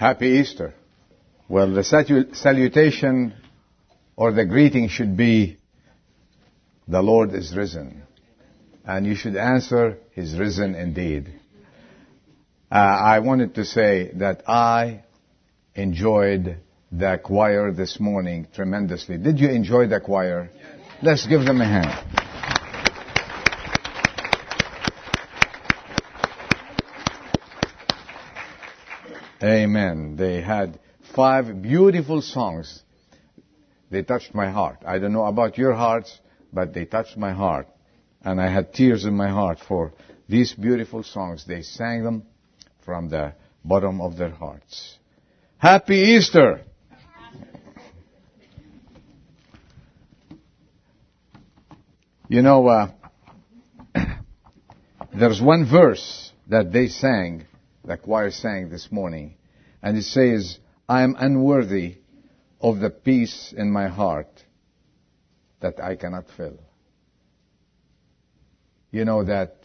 Happy Easter. Well, the salutation or the greeting should be, the Lord is risen. And you should answer, He's risen indeed. Uh, I wanted to say that I enjoyed the choir this morning tremendously. Did you enjoy the choir? Yes. Let's give them a hand. Amen. They had five beautiful songs. They touched my heart. I don't know about your hearts, but they touched my heart. And I had tears in my heart for these beautiful songs. They sang them from the bottom of their hearts. Happy Easter! You know, uh, there's one verse that they sang, the choir sang this morning, and it says, I am unworthy of the peace in my heart that I cannot fill. You know that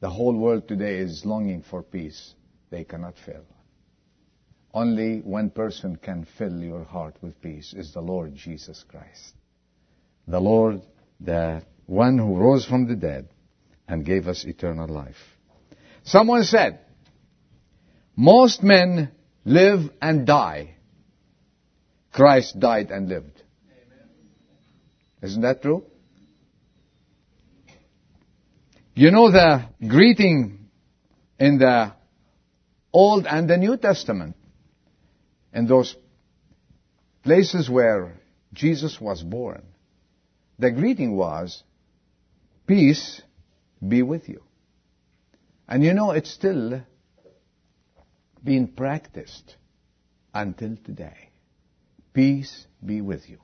the whole world today is longing for peace they cannot fill. Only one person can fill your heart with peace is the Lord Jesus Christ. The Lord, the one who rose from the dead and gave us eternal life. Someone said, most men live and die. Christ died and lived. Isn't that true? You know the greeting in the Old and the New Testament, in those places where Jesus was born, the greeting was, Peace be with you. And you know, it's still being practiced until today. Peace be with you.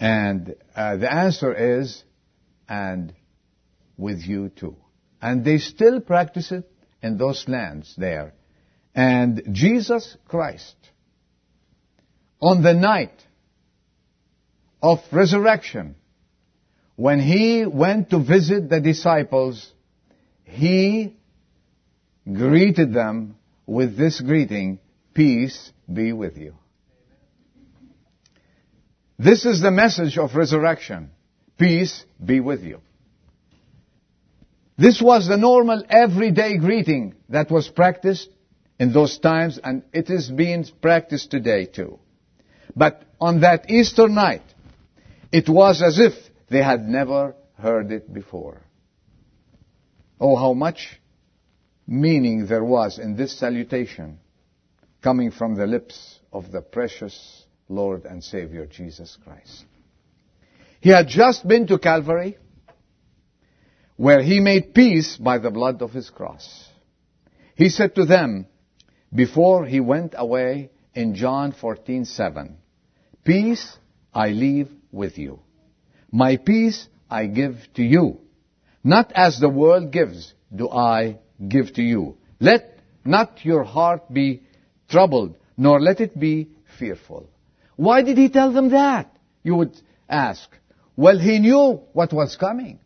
And uh, the answer is, and with you too. And they still practice it in those lands there. And Jesus Christ, on the night of resurrection, when he went to visit the disciples, he greeted them with this greeting, peace be with you. This is the message of resurrection. Peace be with you. This was the normal everyday greeting that was practiced in those times and it is being practiced today too. But on that Easter night, it was as if they had never heard it before. Oh, how much meaning there was in this salutation coming from the lips of the precious Lord and Savior Jesus Christ. He had just been to Calvary where he made peace by the blood of his cross. He said to them before he went away in John 14:7, "Peace I leave with you. My peace I give to you. Not as the world gives do I give to you. Let not your heart be troubled, nor let it be fearful. Why did he tell them that? You would ask. Well, he knew what was coming.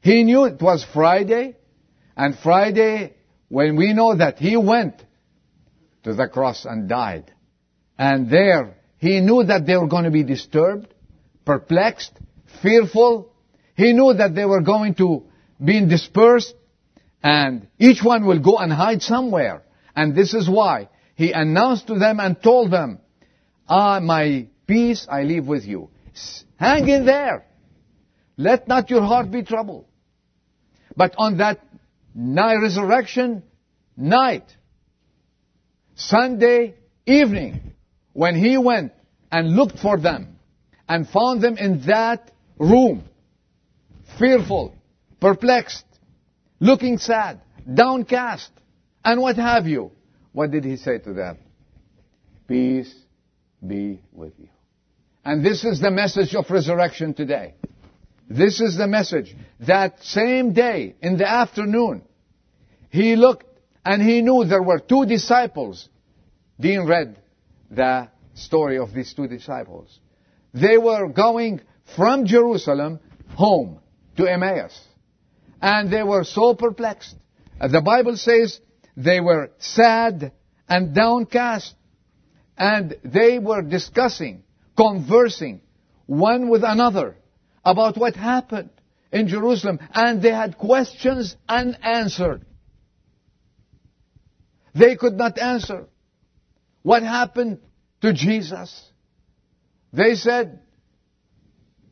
He knew it was Friday, and Friday, when we know that he went to the cross and died, and there, he knew that they were going to be disturbed, perplexed, fearful. He knew that they were going to be dispersed, and each one will go and hide somewhere. And this is why he announced to them and told them, Ah, my peace I leave with you. Hang in there. Let not your heart be troubled. But on that night, resurrection night, Sunday evening, when he went and looked for them and found them in that room, fearful, perplexed, looking sad, downcast, and what have you. What did he say to them? Peace be with you. And this is the message of resurrection today. This is the message. That same day, in the afternoon, he looked and he knew there were two disciples. Dean read the story of these two disciples. They were going from Jerusalem home to Emmaus. And they were so perplexed. The Bible says they were sad and downcast. And they were discussing, conversing, one with another about what happened in Jerusalem. And they had questions unanswered. They could not answer. What happened to Jesus? They said,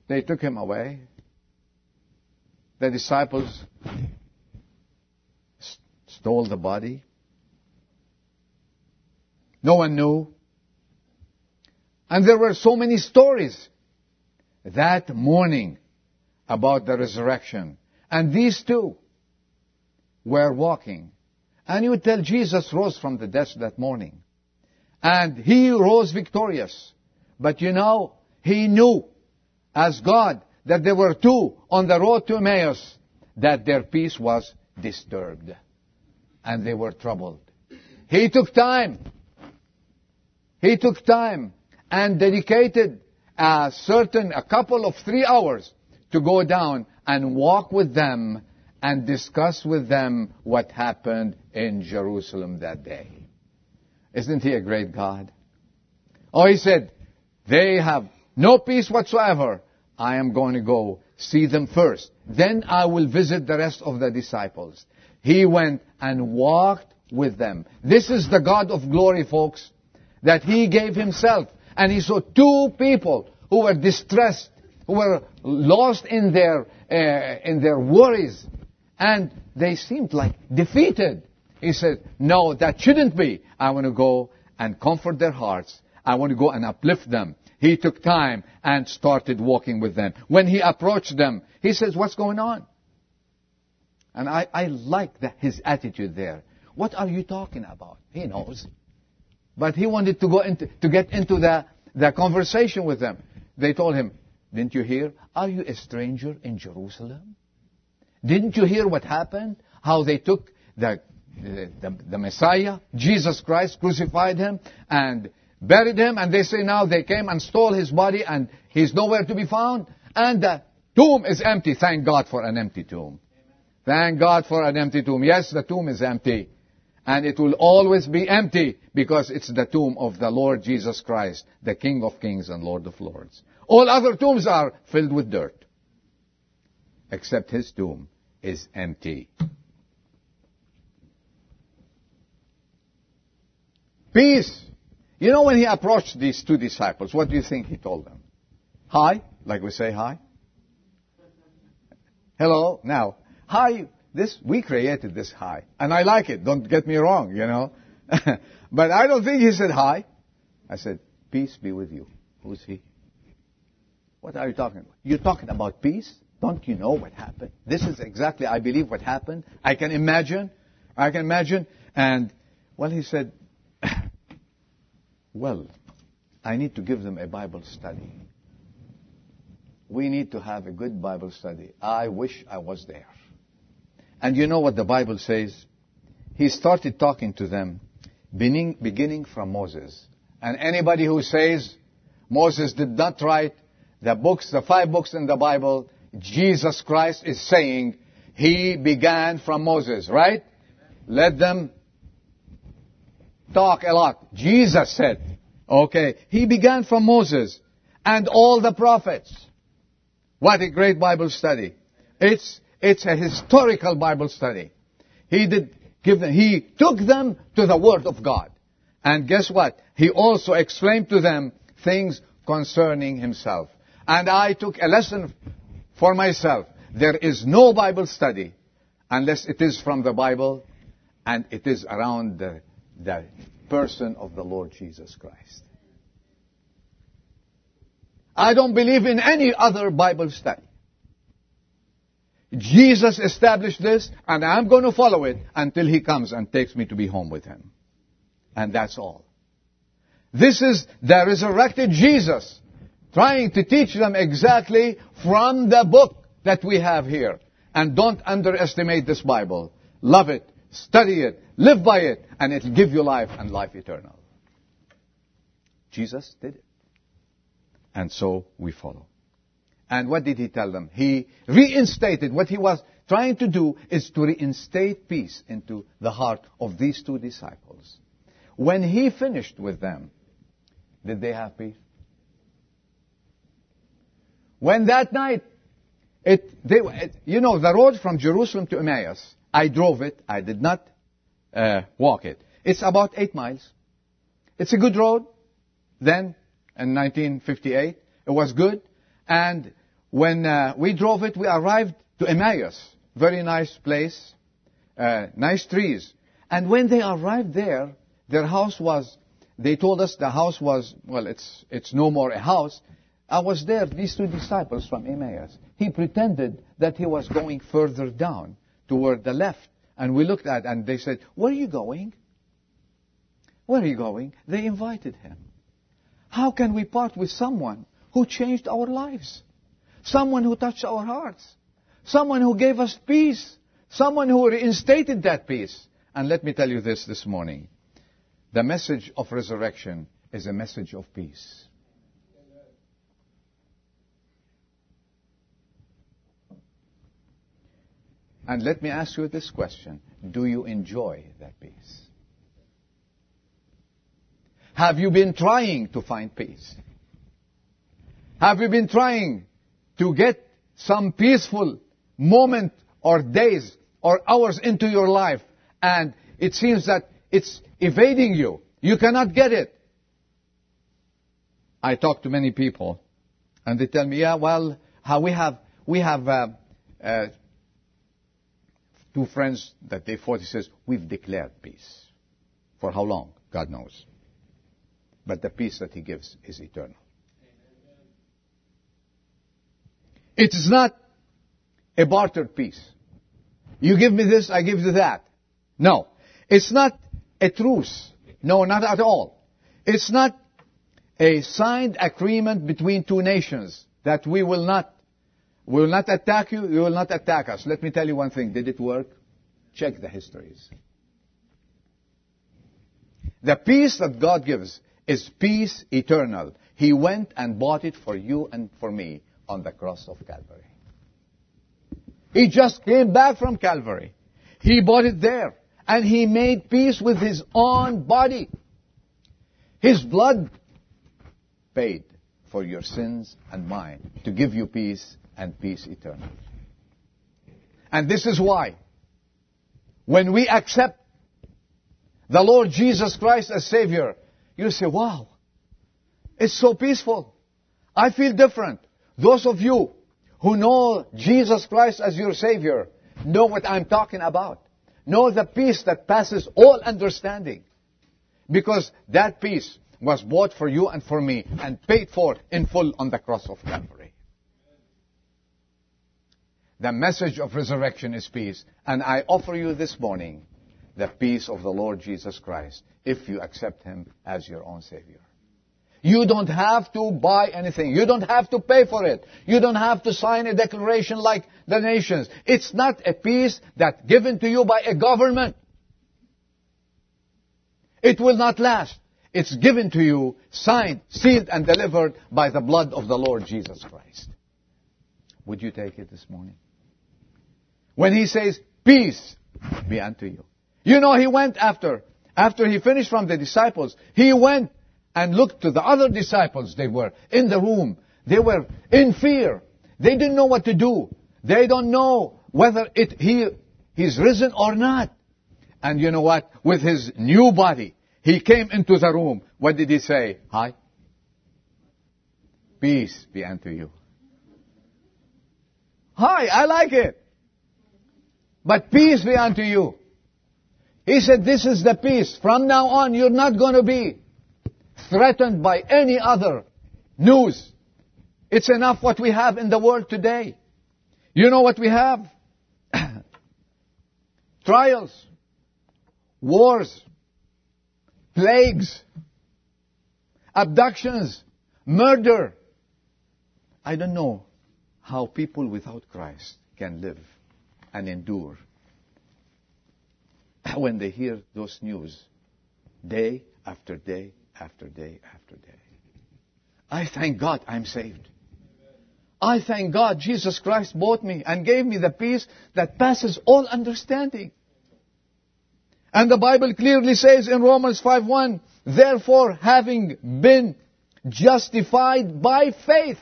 they took him away. The disciples stole the body. No one knew. And there were so many stories that morning about the resurrection. And these two were walking. And you tell Jesus rose from the dead that morning. And he rose victorious. But you know, he knew as God that there were two on the road to Emmaus that their peace was disturbed. And they were troubled. He took time. He took time and dedicated a certain, a couple of three hours to go down and walk with them and discuss with them what happened in Jerusalem that day. Isn't he a great God? Oh, he said, they have no peace whatsoever. I am going to go see them first. Then I will visit the rest of the disciples. He went and walked with them. This is the God of glory, folks, that he gave himself. And he saw two people who were distressed, who were lost in their, uh, in their worries. And they seemed like defeated. He said, no, that shouldn't be. I want to go and comfort their hearts. I want to go and uplift them. He took time and started walking with them. When he approached them, he says, what's going on? And I, I like that, his attitude there. What are you talking about? He knows. But he wanted to go into, to get into the, the conversation with them. They told him, didn't you hear? Are you a stranger in Jerusalem? Didn't you hear what happened? How they took the, the, the, the Messiah, Jesus Christ, crucified him, and buried him, and they say now they came and stole his body, and he's nowhere to be found, and the tomb is empty. Thank God for an empty tomb. Thank God for an empty tomb. Yes, the tomb is empty. And it will always be empty because it's the tomb of the Lord Jesus Christ, the King of Kings and Lord of Lords. All other tombs are filled with dirt. Except his tomb is empty. Peace you know when he approached these two disciples, what do you think he told them? Hi, like we say hi. Hello, now, hi, this, we created this hi. And I like it, don't get me wrong, you know. but I don't think he said hi. I said, peace be with you. Who's he? What are you talking about? You're talking about peace? Don't you know what happened? This is exactly, I believe, what happened. I can imagine. I can imagine. And, well, he said, well, I need to give them a Bible study. We need to have a good Bible study. I wish I was there. And you know what the Bible says? He started talking to them beginning, from Moses. And anybody who says Moses did not write the books, the five books in the Bible, Jesus Christ is saying he began from Moses, right? Let them talk a lot. Jesus said, okay, he began from Moses and all the prophets. What a great Bible study. It's, it's a historical Bible study. He did give them, he took them to the Word of God. And guess what? He also explained to them things concerning himself. And I took a lesson for myself. There is no Bible study unless it is from the Bible and it is around the the person of the Lord Jesus Christ. I don't believe in any other Bible study. Jesus established this, and I'm going to follow it until He comes and takes me to be home with Him. And that's all. This is the resurrected Jesus trying to teach them exactly from the book that we have here. And don't underestimate this Bible. Love it. Study it. Live by it. And it'll give you life and life eternal. Jesus did it. And so we follow. And what did he tell them? He reinstated what he was trying to do is to reinstate peace into the heart of these two disciples. When he finished with them, did they have peace? When that night, it, they, it, you know, the road from Jerusalem to Emmaus, I drove it, I did not uh, walk it. It's about eight miles. It's a good road. Then, in 1958, it was good. And when uh, we drove it, we arrived to Emmaus. Very nice place, uh, nice trees. And when they arrived there, their house was, they told us the house was, well, it's, it's no more a house. I was there, these two disciples from Emmaus. He pretended that he was going further down toward the left. And we looked at and they said, Where are you going? Where are you going? They invited him. How can we part with someone who changed our lives? Someone who touched our hearts? Someone who gave us peace? Someone who reinstated that peace? And let me tell you this this morning. The message of resurrection is a message of peace. And let me ask you this question. Do you enjoy that peace? Have you been trying to find peace? Have you been trying to get some peaceful moment or days or hours into your life and it seems that it's evading you? You cannot get it. I talk to many people and they tell me, yeah, well, how we have, we have uh, uh, two friends that they fought, he says, we've declared peace. For how long? God knows. But the peace that he gives is eternal. It is not a bartered peace. You give me this, I give you that. No. It's not a truce. No, not at all. It's not a signed agreement between two nations that we will not we will not attack you, you will not attack us. Let me tell you one thing. Did it work? Check the histories. The peace that God gives is peace eternal. He went and bought it for you and for me on the cross of Calvary. He just came back from Calvary. He bought it there. And he made peace with his own body. His blood paid for your sins and mine to give you peace and peace eternal. And this is why, when we accept the Lord Jesus Christ as Savior, you say, wow, it's so peaceful. I feel different. Those of you who know Jesus Christ as your Savior know what I'm talking about. Know the peace that passes all understanding. Because that peace was bought for you and for me and paid for in full on the cross of Calvary. The message of resurrection is peace. And I offer you this morning the peace of the Lord Jesus Christ if you accept Him as your own Savior. You don't have to buy anything. You don't have to pay for it. You don't have to sign a declaration like the nations. It's not a peace that's given to you by a government. It will not last. It's given to you, signed, sealed, and delivered by the blood of the Lord Jesus Christ. Would you take it this morning? When he says, peace be unto you. You know, he went after, after he finished from the disciples, he went and looked to the other disciples. They were in the room. They were in fear. They didn't know what to do. They don't know whether it, he, he's risen or not. And you know what? With his new body, he came into the room. What did he say? Hi. Peace be unto you. Hi, I like it. But peace be unto you. He said, this is the peace. From now on, you're not going to be threatened by any other news. It's enough what we have in the world today. You know what we have? Trials, wars, plagues, abductions, murder. I don't know how people without Christ can live and endure when they hear those news day after day after day after day. I thank God I'm saved. I thank God Jesus Christ bought me and gave me the peace that passes all understanding. And the Bible clearly says in Romans 5:1, therefore having been justified by faith,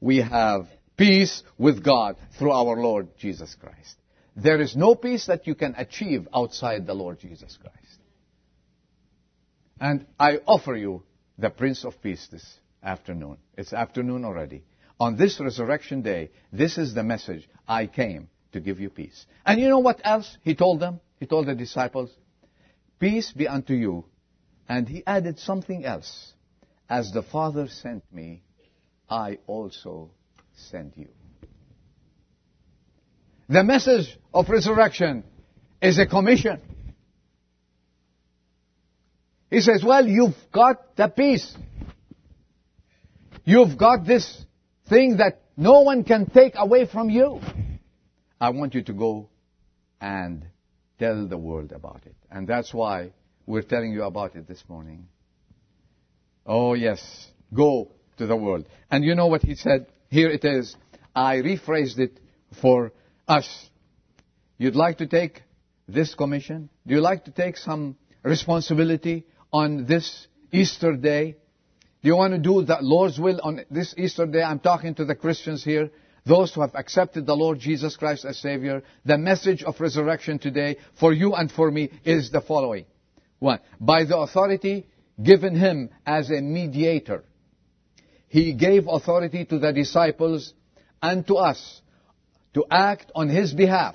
we have peace with God through our Lord Jesus Christ. There is no peace that you can achieve outside the Lord Jesus Christ. And I offer you the Prince of Peace this afternoon. It's afternoon already. On this resurrection day, this is the message. I came to give you peace. And you know what else he told them? He told the disciples, Peace be unto you. And he added something else. As the Father sent me, I also send you. The message of resurrection is a commission. He says, well, you've got the peace. You've got this thing that no one can take away from you. I want you to go and tell the world about it. And that's why we're telling you about it this morning. Oh yes, go to the world. And you know what he said? Here it is. I rephrased it for us. You'd like to take this commission? Do you like to take some responsibility on this Easter day? Do you want to do the Lord's will on this Easter day? I'm talking to the Christians here, those who have accepted the Lord Jesus Christ as Savior. The message of resurrection today for you and for me is the following. One, by the authority given him as a mediator he gave authority to the disciples and to us to act on His behalf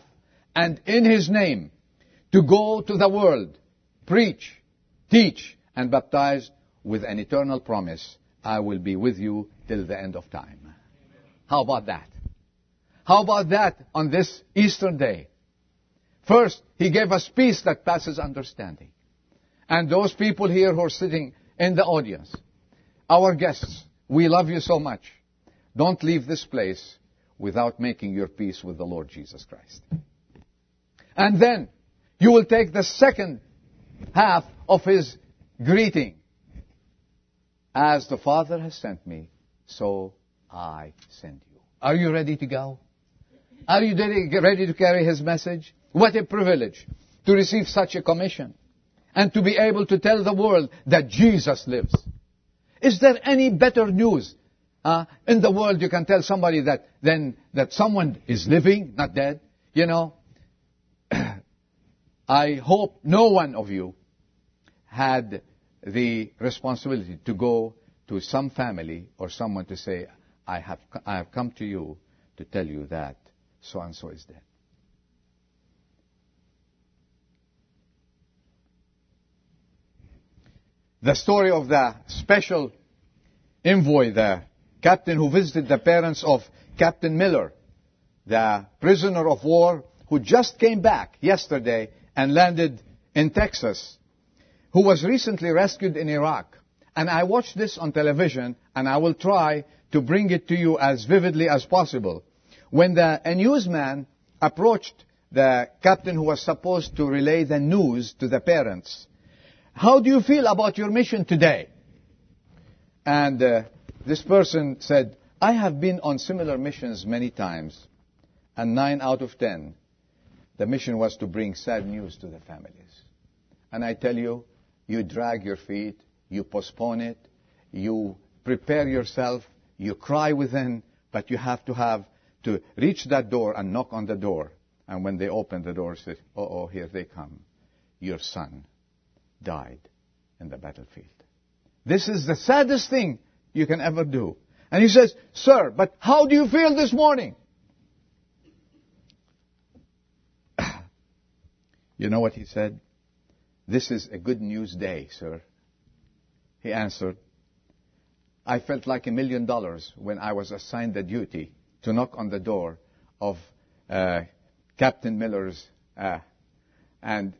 and in His name to go to the world, preach, teach, and baptize with an eternal promise. I will be with you till the end of time. How about that? How about that on this Easter day? First, He gave us peace that passes understanding. And those people here who are sitting in the audience, our guests, we love you so much. Don't leave this place without making your peace with the Lord Jesus Christ. And then you will take the second half of his greeting. As the Father has sent me, so I send you. Are you ready to go? Are you ready to carry his message? What a privilege to receive such a commission and to be able to tell the world that Jesus lives. Is there any better news uh, in the world you can tell somebody that then that someone is living, not dead? You know, I hope no one of you had the responsibility to go to some family or someone to say, I have, I have come to you to tell you that so and so is dead. The story of the special envoy, the captain who visited the parents of Captain Miller, the prisoner of war who just came back yesterday and landed in Texas, who was recently rescued in Iraq. And I watched this on television, and I will try to bring it to you as vividly as possible. When the, newsman approached the captain who was supposed to relay the news to the parents, how do you feel about your mission today? And uh, this person said, I have been on similar missions many times, and nine out of ten, the mission was to bring sad news to the families. And I tell you, you drag your feet, you postpone it, you prepare yourself, you cry within, but you have to have to reach that door and knock on the door. And when they open the door, say, oh, oh, here they come. Your son died in the battlefield. This is the saddest thing you can ever do. And he says, Sir, but how do you feel this morning? you know what he said? This is a good news day, sir. He answered, I felt like a million dollars when I was assigned the duty to knock on the door of uh, Captain Miller's uh, and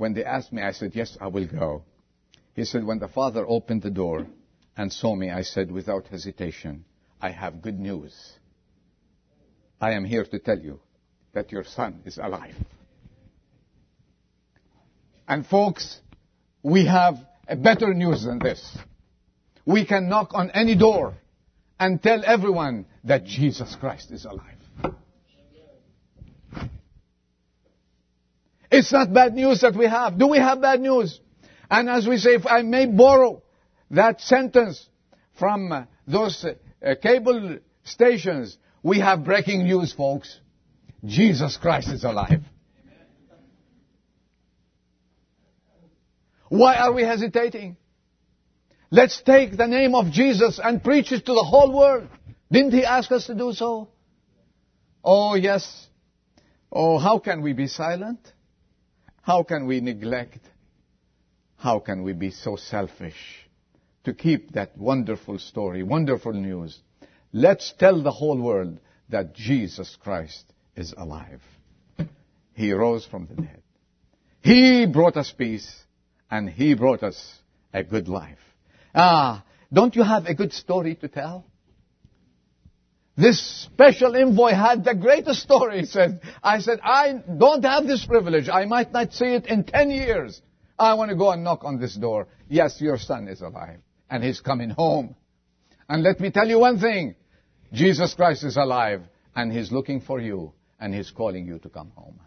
when they asked me, I said, yes, I will go. He said, when the father opened the door and saw me, I said without hesitation, I have good news. I am here to tell you that your son is alive. And folks, we have a better news than this. We can knock on any door and tell everyone that Jesus Christ is alive. It's not bad news that we have. Do we have bad news? And as we say, if I may borrow that sentence from uh, those uh, cable stations, we have breaking news, folks. Jesus Christ is alive. Why are we hesitating? Let's take the name of Jesus and preach it to the whole world. Didn't he ask us to do so? Oh, yes. Oh, how can we be silent? How can we neglect? How can we be so selfish to keep that wonderful story, wonderful news? Let's tell the whole world that Jesus Christ is alive. He rose from the dead. He brought us peace and He brought us a good life. Ah, don't you have a good story to tell? This special envoy had the greatest story, he said. I said, I don't have this privilege. I might not see it in ten years. I want to go and knock on this door. Yes, your son is alive. And he's coming home. And let me tell you one thing. Jesus Christ is alive. And he's looking for you. And he's calling you to come home.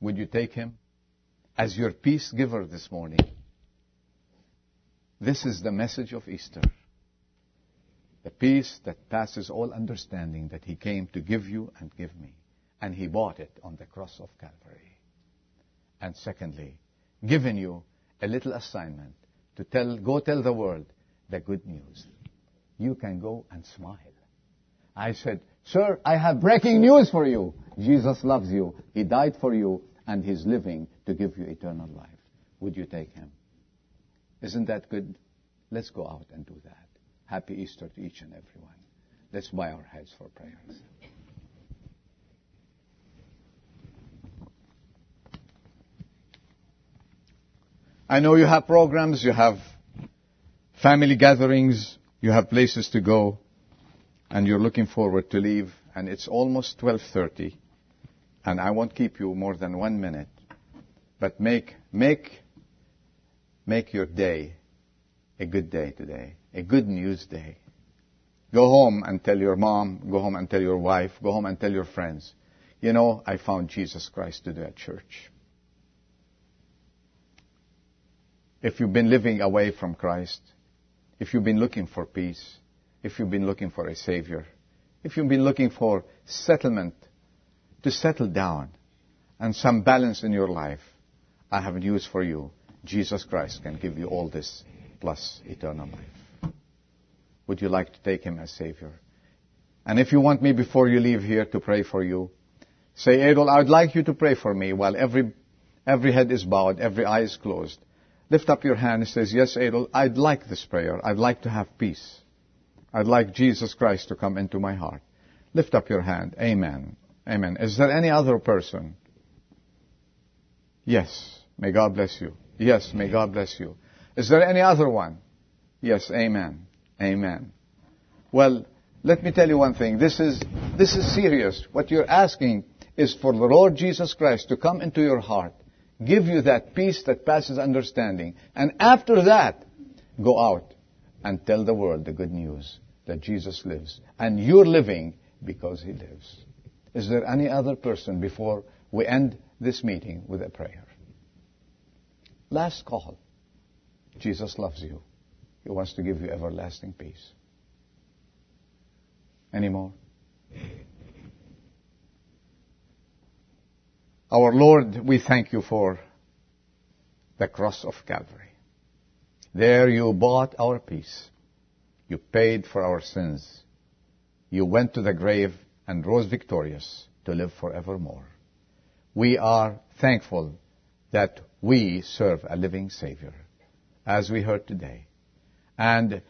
Would you take him as your peace giver this morning? This is the message of Easter. The peace that passes all understanding that He came to give you and give me. And He bought it on the cross of Calvary. And secondly, given you a little assignment to tell, go tell the world the good news. You can go and smile. I said, Sir, I have breaking news for you. Jesus loves you. He died for you and He's living to give you eternal life. Would you take Him? Isn't that good? Let's go out and do that. Happy Easter to each and every one. Let's bow our heads for prayers. I know you have programs, you have family gatherings, you have places to go, and you're looking forward to leave, and it's almost 12:30, and I won't keep you more than one minute. But make make make your day a good day today, a good news day. Go home and tell your mom, go home and tell your wife, go home and tell your friends. You know, I found Jesus Christ today at church. If you've been living away from Christ, if you've been looking for peace, if you've been looking for a Savior, if you've been looking for settlement, to settle down, and some balance in your life, I have news for you. Jesus Christ can give you all this plus eternal life. Would you like to take him as Savior? And if you want me before you leave here to pray for you, say, Adol, I would like you to pray for me while every, every head is bowed, every eye is closed. Lift up your hand and says, Yes, Adol, I'd like this prayer. I'd like to have peace. I'd like Jesus Christ to come into my heart. Lift up your hand. Amen. Amen. Is there any other person? Yes. May God bless you. Yes, may God bless you. Is there any other one? Yes, amen. Amen. Well, let me tell you one thing. This is, this is serious. What you're asking is for the Lord Jesus Christ to come into your heart, give you that peace that passes understanding, and after that, go out and tell the world the good news that Jesus lives. And you're living because He lives. Is there any other person before we end this meeting with a prayer? Last call. Jesus loves you. He wants to give you everlasting peace. Any more? Our Lord, we thank you for the cross of Calvary. There you bought our peace. You paid for our sins. You went to the grave and rose victorious to live forevermore. We are thankful that we serve a living Savior, as we heard today. And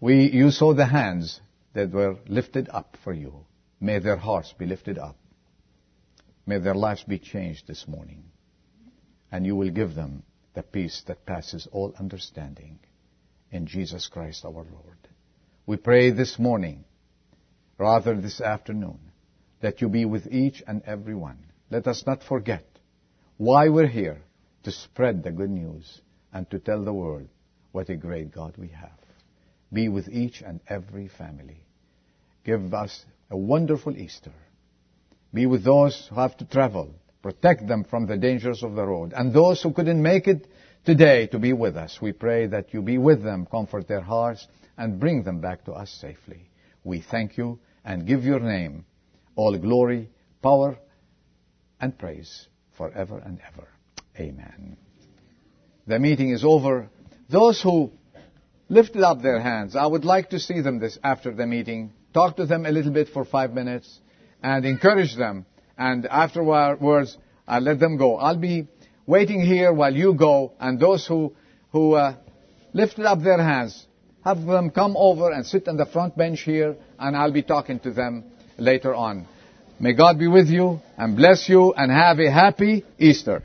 we, you saw the hands that were lifted up for you. May their hearts be lifted up. May their lives be changed this morning. And you will give them the peace that passes all understanding. In Jesus Christ our Lord. We pray this morning, rather this afternoon, that you be with each and every one. Let us not forget why we're here to spread the good news and to tell the world what a great God we have. be with each and every family. Give us a wonderful Easter. Be with those who have to travel. Protect them from the dangers of the road. And those who couldn't make it today to be with us, we pray that you be with them, comfort their hearts, and bring them back to us safely. We thank you and give your name all glory, power, and praise forever and ever. Amen. The meeting is over. Those who lifted up their hands, I would like to see them this after the meeting. Talk to them a little bit for five minutes and encourage them. And afterwards, I'll let them go. I'll be waiting here while you go. And those who who uh, lifted up their hands, have them come over and sit on the front bench here, and I'll be talking to them later on. May God be with you and bless you and have a happy Easter.